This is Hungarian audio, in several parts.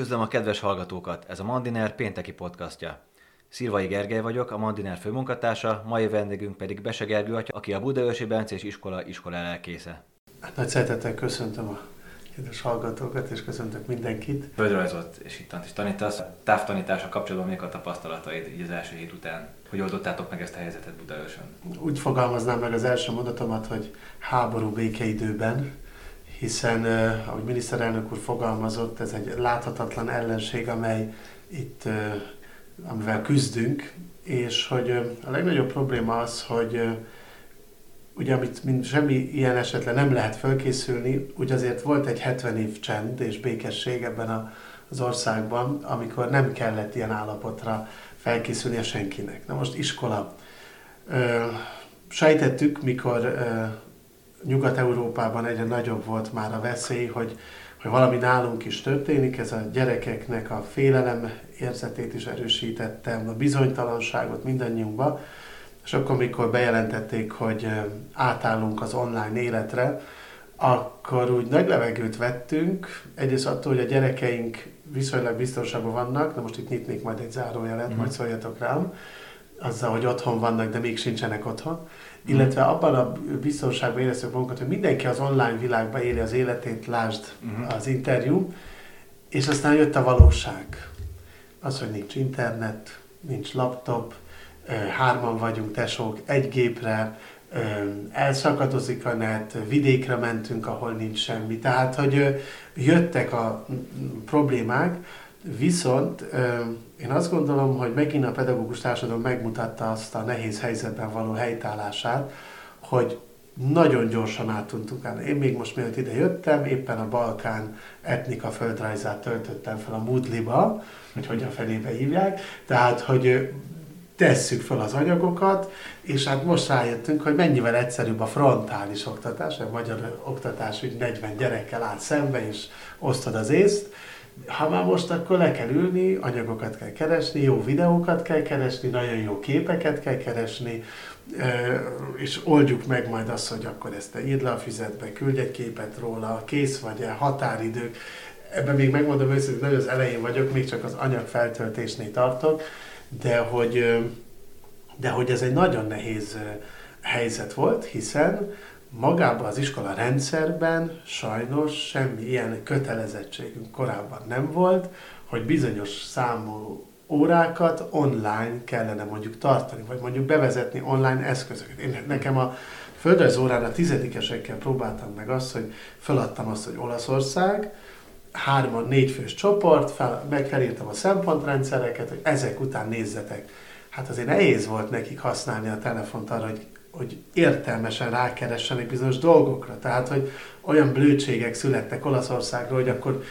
Üdvözlöm a kedves hallgatókat! Ez a Mandiner pénteki podcastja. Szilvai Gergely vagyok, a Mandiner főmunkatársa, mai vendégünk pedig Bese Gergő atya, aki a Budaörsi Bencés Iskola iskola elkésze. Hát nagy szeretettel köszöntöm a kedves hallgatókat, és köszöntök mindenkit. Földrajzot és itt is tanítasz. Távtanítása kapcsolatban mik a tapasztalataid így az első hét után? Hogy oldottátok meg ezt a helyzetet Budaörsön? Úgy fogalmaznám meg az első mondatomat, hogy háború békeidőben, hiszen, ahogy miniszterelnök úr fogalmazott, ez egy láthatatlan ellenség, amely itt, amivel küzdünk, és hogy a legnagyobb probléma az, hogy ugye amit mint semmi ilyen esetre nem lehet fölkészülni, úgy azért volt egy 70 év csend és békesség ebben a, az országban, amikor nem kellett ilyen állapotra felkészülnie senkinek. Na most iskola. Ö, sejtettük, mikor ö, Nyugat-Európában egyre nagyobb volt már a veszély, hogy, hogy valami nálunk is történik, ez a gyerekeknek a félelem érzetét is erősítette, a bizonytalanságot mindannyiunkba, és akkor, mikor bejelentették, hogy átállunk az online életre, akkor úgy nagy levegőt vettünk, egyrészt attól, hogy a gyerekeink viszonylag biztonságban vannak, de most itt nyitnék majd egy zárójelet, mm. majd szóljatok rám, azzal, hogy otthon vannak, de még sincsenek otthon. Illetve abban a biztonságban éreztük magunkat, hogy mindenki az online világban éli az életét, lásd uh-huh. az interjú, és aztán jött a valóság. Az, hogy nincs internet, nincs laptop, hárman vagyunk tesók, egy gépre, elszakadozik a net, vidékre mentünk, ahol nincs semmi. Tehát, hogy jöttek a problémák, viszont én azt gondolom, hogy megint a pedagógus társadalom megmutatta azt a nehéz helyzetben való helytállását, hogy nagyon gyorsan át tudtunk állni. Én még most mielőtt ide jöttem, éppen a Balkán etnika földrajzát töltöttem fel a Moodle-ba, hogy hogyan felébe hívják, tehát, hogy tesszük fel az anyagokat, és hát most rájöttünk, hogy mennyivel egyszerűbb a frontális oktatás, a magyar oktatás, hogy 40 gyerekkel áll szembe, és osztod az észt, ha már most akkor le kell ülni, anyagokat kell keresni, jó videókat kell keresni, nagyon jó képeket kell keresni, és oldjuk meg majd azt, hogy akkor ezt te írd le a füzetbe, küldj egy képet róla, kész vagy-e, határidők. Ebben még megmondom őszintén, nagyon az elején vagyok, még csak az anyag feltöltésnél tartok, de hogy, de hogy ez egy nagyon nehéz helyzet volt, hiszen magában az iskola rendszerben sajnos semmi ilyen kötelezettségünk korábban nem volt, hogy bizonyos számú órákat online kellene mondjuk tartani, vagy mondjuk bevezetni online eszközöket. Én nekem a földrajz órán a tizedikesekkel próbáltam meg azt, hogy feladtam azt, hogy Olaszország, hárman, négy fős csoport, fel, meg a szempontrendszereket, hogy ezek után nézzetek. Hát azért nehéz volt nekik használni a telefont arra, hogy hogy értelmesen rákeressenek bizonyos dolgokra. Tehát, hogy olyan blödségek születtek Olaszországról, hogy akkor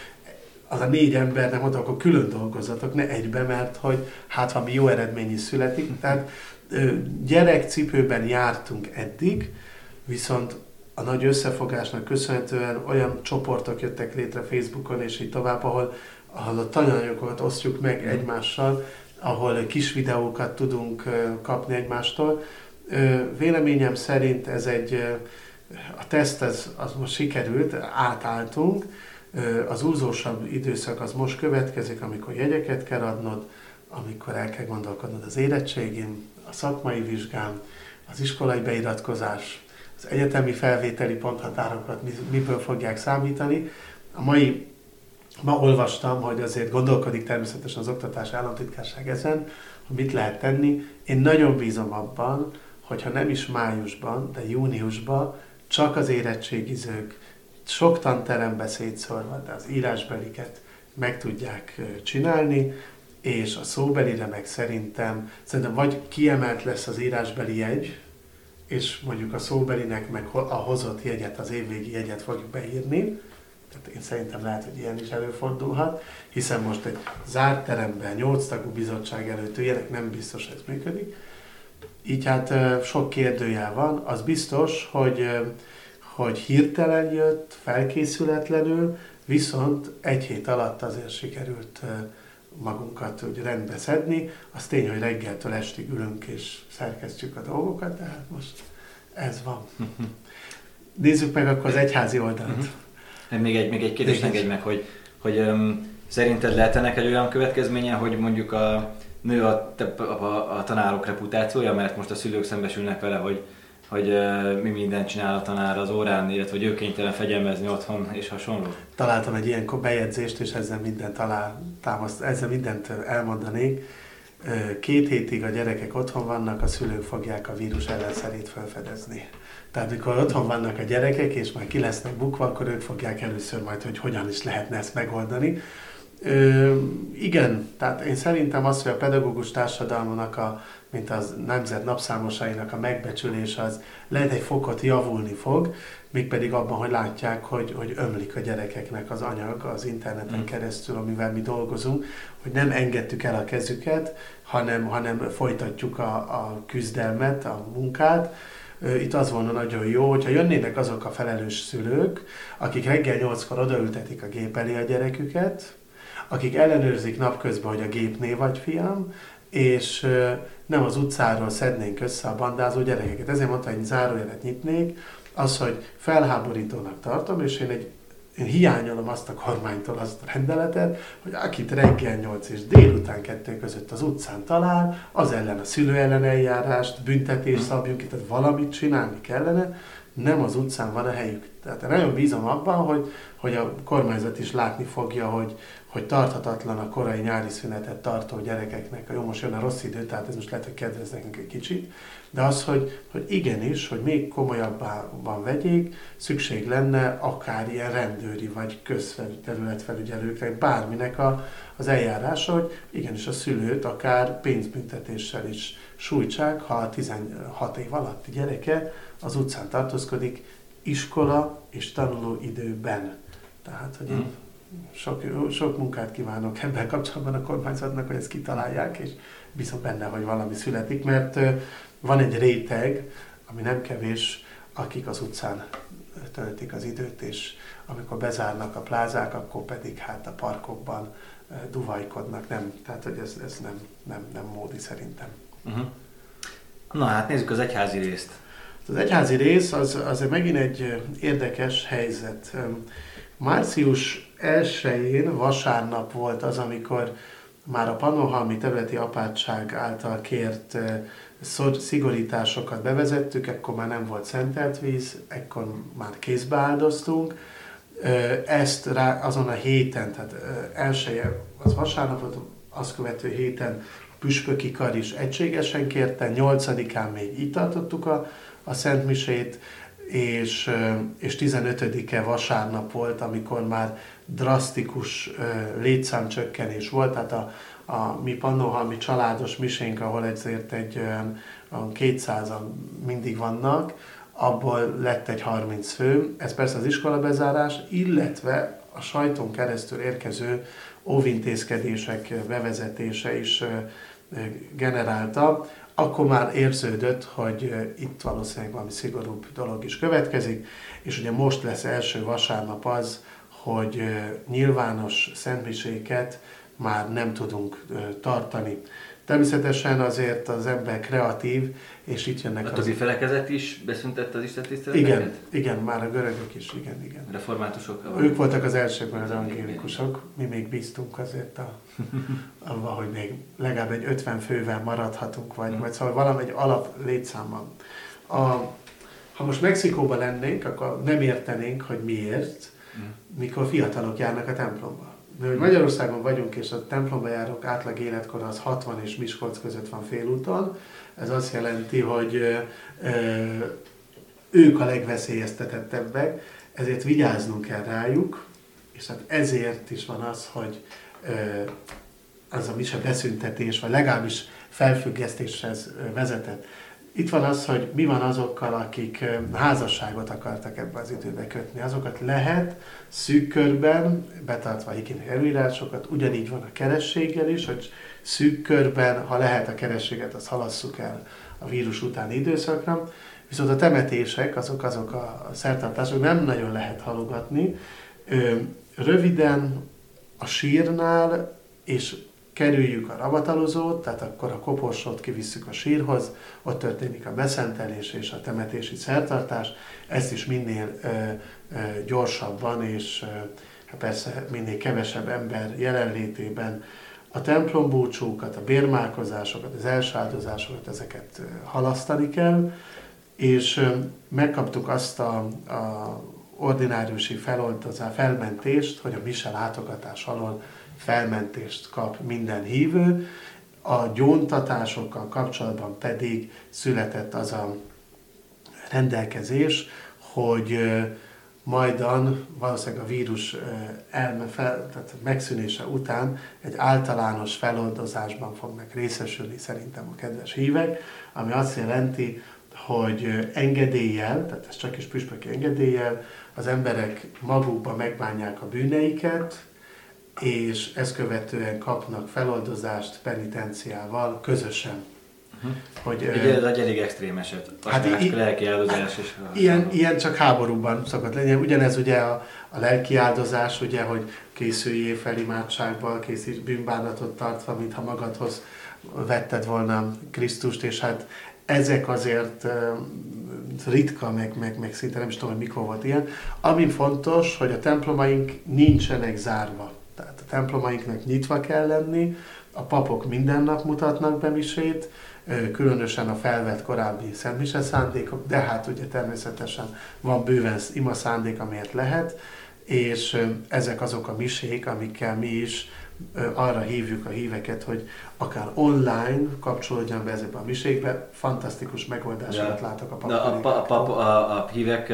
az a négy ember nem mondta, akkor külön dolgozatok, ne egybe, mert hogy hát valami jó eredmény is születik. Tehát gyerekcipőben jártunk eddig, viszont a nagy összefogásnak köszönhetően olyan csoportok jöttek létre Facebookon és így tovább, ahol, ahol a tananyagokat osztjuk meg egymással, ahol kis videókat tudunk kapni egymástól, Véleményem szerint ez egy, a teszt ez, az most sikerült, átálltunk, az úzósabb időszak az most következik, amikor jegyeket kell adnod, amikor el kell gondolkodnod az érettségén, a szakmai vizsgán, az iskolai beiratkozás, az egyetemi felvételi ponthatárokat miből fogják számítani. A mai, ma olvastam, hogy azért gondolkodik természetesen az Oktatás Államtitkárság ezen, hogy mit lehet tenni. Én nagyon bízom abban, hogyha nem is májusban, de júniusban csak az érettségizők sok tanterembe szétszórva, de az írásbeliket meg tudják csinálni, és a szóbelire meg szerintem, szerintem vagy kiemelt lesz az írásbeli jegy, és mondjuk a szóbelinek meg a hozott jegyet, az évvégi jegyet fogjuk beírni, tehát én szerintem lehet, hogy ilyen is előfordulhat, hiszen most egy zárt teremben, nyolc tagú bizottság előtt ilyenek nem biztos, hogy ez működik, így hát sok kérdőjel van. Az biztos, hogy, hogy hirtelen jött, felkészületlenül, viszont egy hét alatt azért sikerült magunkat úgy rendbe szedni. Az tény, hogy reggeltől estig ülünk és szerkesztjük a dolgokat, tehát most ez van. Nézzük meg akkor az egyházi oldalt. Uh-huh. Még egy, még egy kérdés engedj meg, hogy, hogy um, Szerinted lehet ennek egy olyan következménye, hogy mondjuk a nő a, a, a, a tanárok reputációja, mert most a szülők szembesülnek vele, hogy hogy uh, mi mindent csinál a tanár az órán, illetve hogy ő kénytelen fegyelmezni otthon és hasonló? Találtam egy ilyen bejegyzést, és ezzel mindent talál, támaszt, ezzel mindent elmondanék. Két hétig a gyerekek otthon vannak, a szülők fogják a vírus ellenszerét felfedezni. Tehát mikor otthon vannak a gyerekek, és már ki lesznek bukva, akkor ők fogják először majd, hogy hogyan is lehetne ezt megoldani. Ö, igen, tehát én szerintem az, hogy a pedagógus társadalmának a mint az nemzet napszámosainak a megbecsülés az lehet egy fokot javulni fog, mégpedig abban, hogy látják, hogy, hogy ömlik a gyerekeknek az anyag az interneten mm. keresztül, amivel mi dolgozunk, hogy nem engedtük el a kezüket, hanem, hanem folytatjuk a, a küzdelmet, a munkát, itt az volna nagyon jó, hogyha jönnének azok a felelős szülők, akik reggel nyolckor odaültetik a gép elé a gyereküket, akik ellenőrzik napközben, hogy a gépné vagy fiam, és nem az utcáról szednénk össze a bandázó gyerekeket. Ezért mondta, hogy zárójelet nyitnék, az, hogy felháborítónak tartom, és én egy én hiányolom azt a kormánytól azt a rendeletet, hogy akit reggel 8 és délután 2 között az utcán talál, az ellen a szülő ellen eljárást, büntetést szabjunk, tehát valamit csinálni kellene, nem az utcán van a helyük. Tehát nagyon bízom abban, hogy, hogy a kormányzat is látni fogja, hogy, hogy tarthatatlan a korai nyári szünetet tartó gyerekeknek, jó, most jön a rossz idő, tehát ez most lehet, hogy kedvez nekünk egy kicsit, de az, hogy, hogy igenis, hogy még komolyabban vegyék, szükség lenne akár ilyen rendőri vagy közterületfelügyelőkre, bárminek a, az eljárása, hogy igenis a szülőt akár pénzbüntetéssel is sújtsák, ha a 16 év alatti gyereke az utcán tartózkodik iskola és tanuló időben. Tehát, hogy én sok, sok munkát kívánok ebben kapcsolatban a kormányzatnak, hogy ezt kitalálják, és biztos benne, hogy valami születik, mert van egy réteg, ami nem kevés, akik az utcán töltik az időt, és amikor bezárnak a plázák, akkor pedig hát a parkokban duvajkodnak. Nem, tehát hogy ez, ez nem, nem, nem módi szerintem. Uh-huh. Na hát nézzük az egyházi részt. Az egyházi rész az, az megint egy érdekes helyzet. Március 1-én vasárnap volt az, amikor már a Pannonhalmi Területi Apátság által kért szigorításokat bevezettük, ekkor már nem volt szentelt víz, ekkor már kézbe áldoztunk. Ezt rá, azon a héten, tehát elsője az vasárnap volt, azt követő héten püspöki kar is egységesen kérte, nyolcadikán még itt tartottuk a, a Szentmisét, és, és 15-e vasárnap volt, amikor már drasztikus létszámcsökkenés volt, tehát a, a mi Pannonhalmi családos misénk, ahol ezért egy olyan, olyan 200-an mindig vannak, abból lett egy 30 fő, ez persze az iskola bezárás, illetve a sajton keresztül érkező óvintézkedések bevezetése is generálta akkor már érződött, hogy itt valószínűleg valami szigorúbb dolog is következik, és ugye most lesz első vasárnap az, hogy nyilvános szentmiséket már nem tudunk tartani. Természetesen azért az ember kreatív, és itt jönnek a többi az... felekezet is beszüntette az Isten tiszteleteket? Igen, igen, már a görögök is, igen, igen. Reformátusok? Ők voltak az elsőkben az angélikusok, mi még bíztunk azért a, abban, hogy még legalább egy 50 fővel maradhatunk, vagy, mm. vagy szóval valami egy alap létszámban. A, ha most Mexikóban lennénk, akkor nem értenénk, hogy miért, mm. mikor fiatalok járnak a templomba. De hogy Magyarországon vagyunk, és a templomba járok átlag életkor az 60 és Miskolc között van félúton, ez azt jelenti, hogy ők a legveszélyeztetettebbek, ezért vigyáznunk kell rájuk, és hát ezért is van az, hogy az a mise beszüntetés, vagy legalábbis felfüggesztéshez vezetett. Itt van az, hogy mi van azokkal, akik házasságot akartak ebbe az időbe kötni. Azokat lehet szűk körben, betartva higiéniai előírásokat, ugyanígy van a kerességgel is, hogy szűk körben, ha lehet a kerességet, azt halasszuk el a vírus utáni időszakra. Viszont a temetések, azok, azok a szertartások nem nagyon lehet halogatni. Röviden a sírnál, és kerüljük a ravatalozót, tehát akkor a koporsót kivisszük a sírhoz, ott történik a beszentelés és a temetési szertartás, ezt is minél ö, ö, gyorsabban és ö, hát persze minél kevesebb ember jelenlétében a templombúcsúkat, a bérmálkozásokat, az elsáldozásokat, ezeket halasztani kell, és megkaptuk azt a, a ordináriusi feloldozás, felmentést, hogy a mise látogatás alól felmentést kap minden hívő, a gyóntatásokkal kapcsolatban pedig született az a rendelkezés, hogy majdan valószínűleg a vírus elme fel, tehát megszűnése után egy általános feloldozásban fognak részesülni szerintem a kedves hívek, ami azt jelenti, hogy engedéllyel, tehát ez csak is püspöki engedéllyel, az emberek magukba megbánják a bűneiket, és ezt követően kapnak feloldozást penitenciával közösen. Uh-huh. Hogy, Ugye ez egy elég extrém eset. Hát i- lelki áldozás is. Ilyen, ilyen csak háborúban szokott lenni. Ugyanez ugye a, a lelki áldozás, ugye, hogy készüljél fel imádságba, készíts bűnbánatot tartva, mintha magadhoz vetted volna Krisztust, és hát ezek azért ritka, meg, meg, meg szinte nem is tudom, hogy mikor volt ilyen. Ami fontos, hogy a templomaink nincsenek zárva. Tehát a templomainknak nyitva kell lenni, a papok minden nap mutatnak be misét, különösen a felvett korábbi szentmise szándékok, de hát ugye természetesen van bőven ima szándék, amiért lehet, és ezek azok a misék, amikkel mi is arra hívjuk a híveket, hogy akár online kapcsolódjon be ezekbe a misékbe, fantasztikus megoldásokat látok a papok. A, a, a, a, a hívek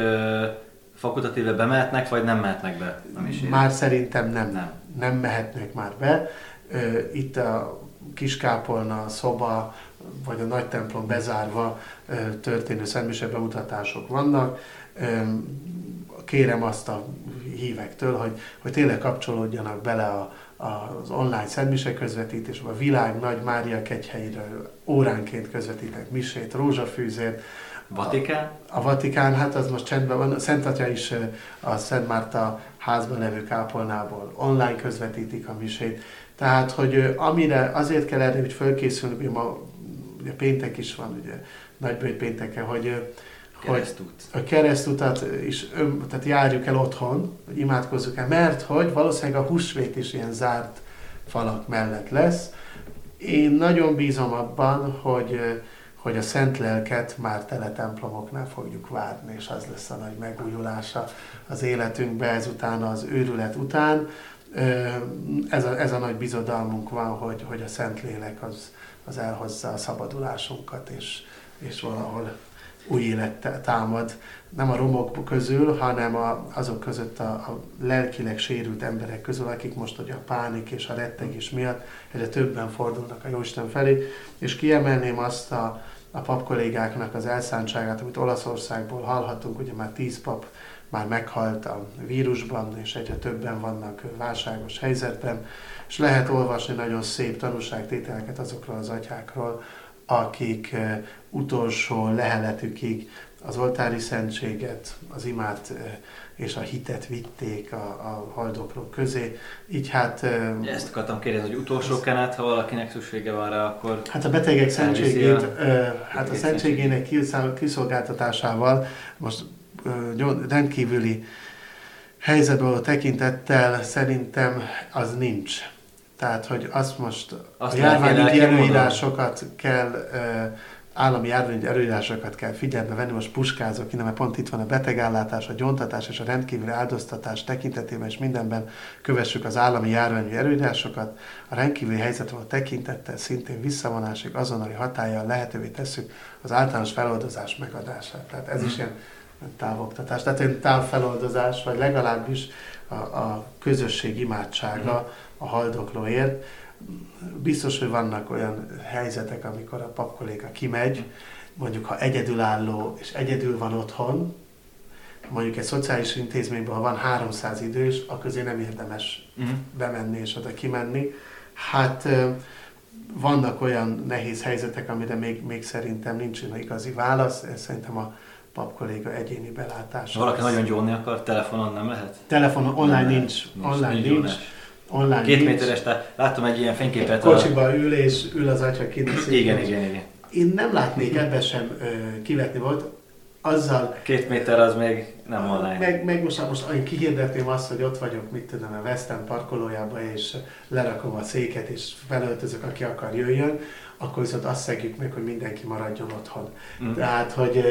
fakultatíve bemehetnek, vagy nem mehetnek be a misébe? Már szerintem nem. Nem, nem mehetnek már be. Itt a Kiskápolna szoba, vagy a nagy templom bezárva történő szentmise bemutatások vannak. Kérem azt a hívektől, hogy, hogy tényleg kapcsolódjanak bele a, az online szentmise közvetítésbe, a világ nagy Mária kegyhelyről óránként közvetítek misét, rózsafűzért, Vatikán? A, a Vatikán, hát az most csendben van. Szent Atya is a Szent Márta házban levő kápolnából online közvetítik a misét. Tehát, hogy amire azért kell erre hogy fölkészülni, hogy ma ugye péntek is van, ugye nagybőjt pénteken, hogy, Keresztút. hogy a keresztutat is ön, tehát járjuk el otthon, hogy imádkozzuk el, mert hogy valószínűleg a húsvét is ilyen zárt falak mellett lesz. Én nagyon bízom abban, hogy hogy a Szent Lelket már tele templomoknál fogjuk várni, és az lesz a nagy megújulása az életünkbe ezután, az őrület után. Ez a, ez a nagy bizodalmunk van, hogy, hogy a Szent Lélek az, az elhozza a szabadulásunkat, és, és valahol új élet támad. Nem a romok közül, hanem a, azok között a, a lelkileg sérült emberek közül, akik most hogy a pánik és a rettegés miatt egyre többen fordulnak a Jóisten felé, és kiemelném azt a, a pap kollégáknak az elszántságát, amit Olaszországból hallhatunk, ugye már tíz pap már meghalt a vírusban, és egyre többen vannak válságos helyzetben, és lehet olvasni nagyon szép tanúságtételeket azokról az atyákról, akik eh, utolsó leheletükig az oltári szentséget, az imát eh, és a hitet vitték a, a haldoklók közé. Így hát... Ezt akartam kérdezni, hogy utolsó kenet, ha valakinek szüksége van rá, akkor... Hát a betegek szentségét, a, hát a szentségének kiszolgáltatásával most rendkívüli helyzetből a tekintettel szerintem az nincs. Tehát, hogy azt most azt a járványi előírásokat kell állami járvány előírásokat kell figyelme venni, most puskázok innen, mert pont itt van a betegállátás, a gyóntatás és a rendkívüli áldoztatás tekintetében, és mindenben kövessük az állami járványi előírásokat. A rendkívüli helyzetre a tekintettel szintén visszavonásig azonnali hatállyal lehetővé tesszük az általános feloldozás megadását. Tehát ez is mhm. ilyen távoktatás, tehát egy távfeloldozás, vagy legalábbis a, a közösség imádsága mhm. a haldoklóért biztos, hogy vannak olyan helyzetek, amikor a papkolléga kimegy, mondjuk ha egyedülálló és egyedül van otthon, mondjuk egy szociális intézményben, ha van 300 idős, akkor azért nem érdemes uh-huh. bemenni és oda kimenni. Hát vannak olyan nehéz helyzetek, amire még, még szerintem nincs igazi válasz, ez szerintem a papkolléga egyéni belátása. Valaki nagyon gyónni akar, telefonon nem lehet? Telefonon online nem nincs, nincs, online nincs. nincs online Két nincs. méteres, tehát láttam egy ilyen fényképet. Kocsiba a... ül és ül az atya kint. Igen, igen, igen. Én nem látnék ebben sem ö, kivetni volt. Azzal... Két méter az még Nem online. Meg, meg most, most én kihirdetném azt, hogy ott vagyok, mit tudom, a West End parkolójába, és lerakom a széket, és felöltözök, aki akar jöjjön, akkor viszont azt szegjük meg, hogy mindenki maradjon otthon. Mm. Tehát, hogy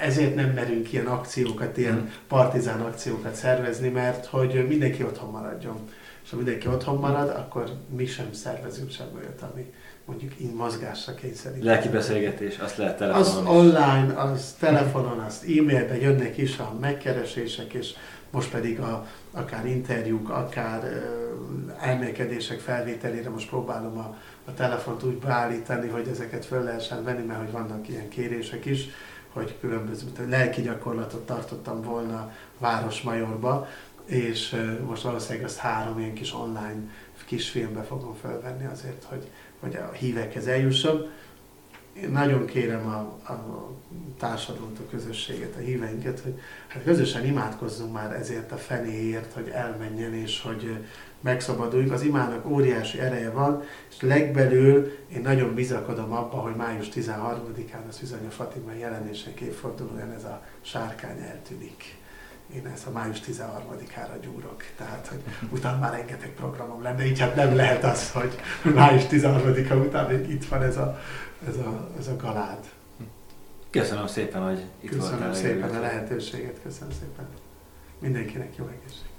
ezért nem merünk ilyen akciókat, ilyen mm. partizán akciókat szervezni, mert hogy mindenki otthon maradjon. És ha mindenki otthon marad, akkor mi sem szervezünk sem olyat, ami mondjuk így mozgásra kényszerít. Lelki beszélgetés, azt lehet telefonon Az is. online, az telefonon, az e-mailben jönnek is a megkeresések, és most pedig a, akár interjúk, akár uh, elmélkedések felvételére most próbálom a, a telefont úgy beállítani, hogy ezeket föl lehessen venni, mert hogy vannak ilyen kérések is, hogy különböző lelki gyakorlatot tartottam volna Városmajorba, és most valószínűleg ezt három ilyen kis online kisfilmbe fogom felvenni azért, hogy, hogy a hívekhez eljusson. Én nagyon kérem a, a társadalmat, a közösséget, a híveinket, hogy hát közösen imádkozzunk már ezért a fenéért, hogy elmenjen és hogy megszabaduljunk. Az imának óriási ereje van, és legbelül én nagyon bizakodom abba, hogy május 13-án a Szüzanya Fatima jelenések évfordulóján ez a sárkány eltűnik én ezt a május 13-ára gyúrok. Tehát, hogy utána már rengeteg programom lenne, így hát nem lehet az, hogy május 13-a után itt van ez a, ez a, ez a galád. Köszönöm szépen, hogy itt Köszönöm voltál. Köszönöm szépen a lehetőséget, köszönöm szépen. Mindenkinek jó egészség.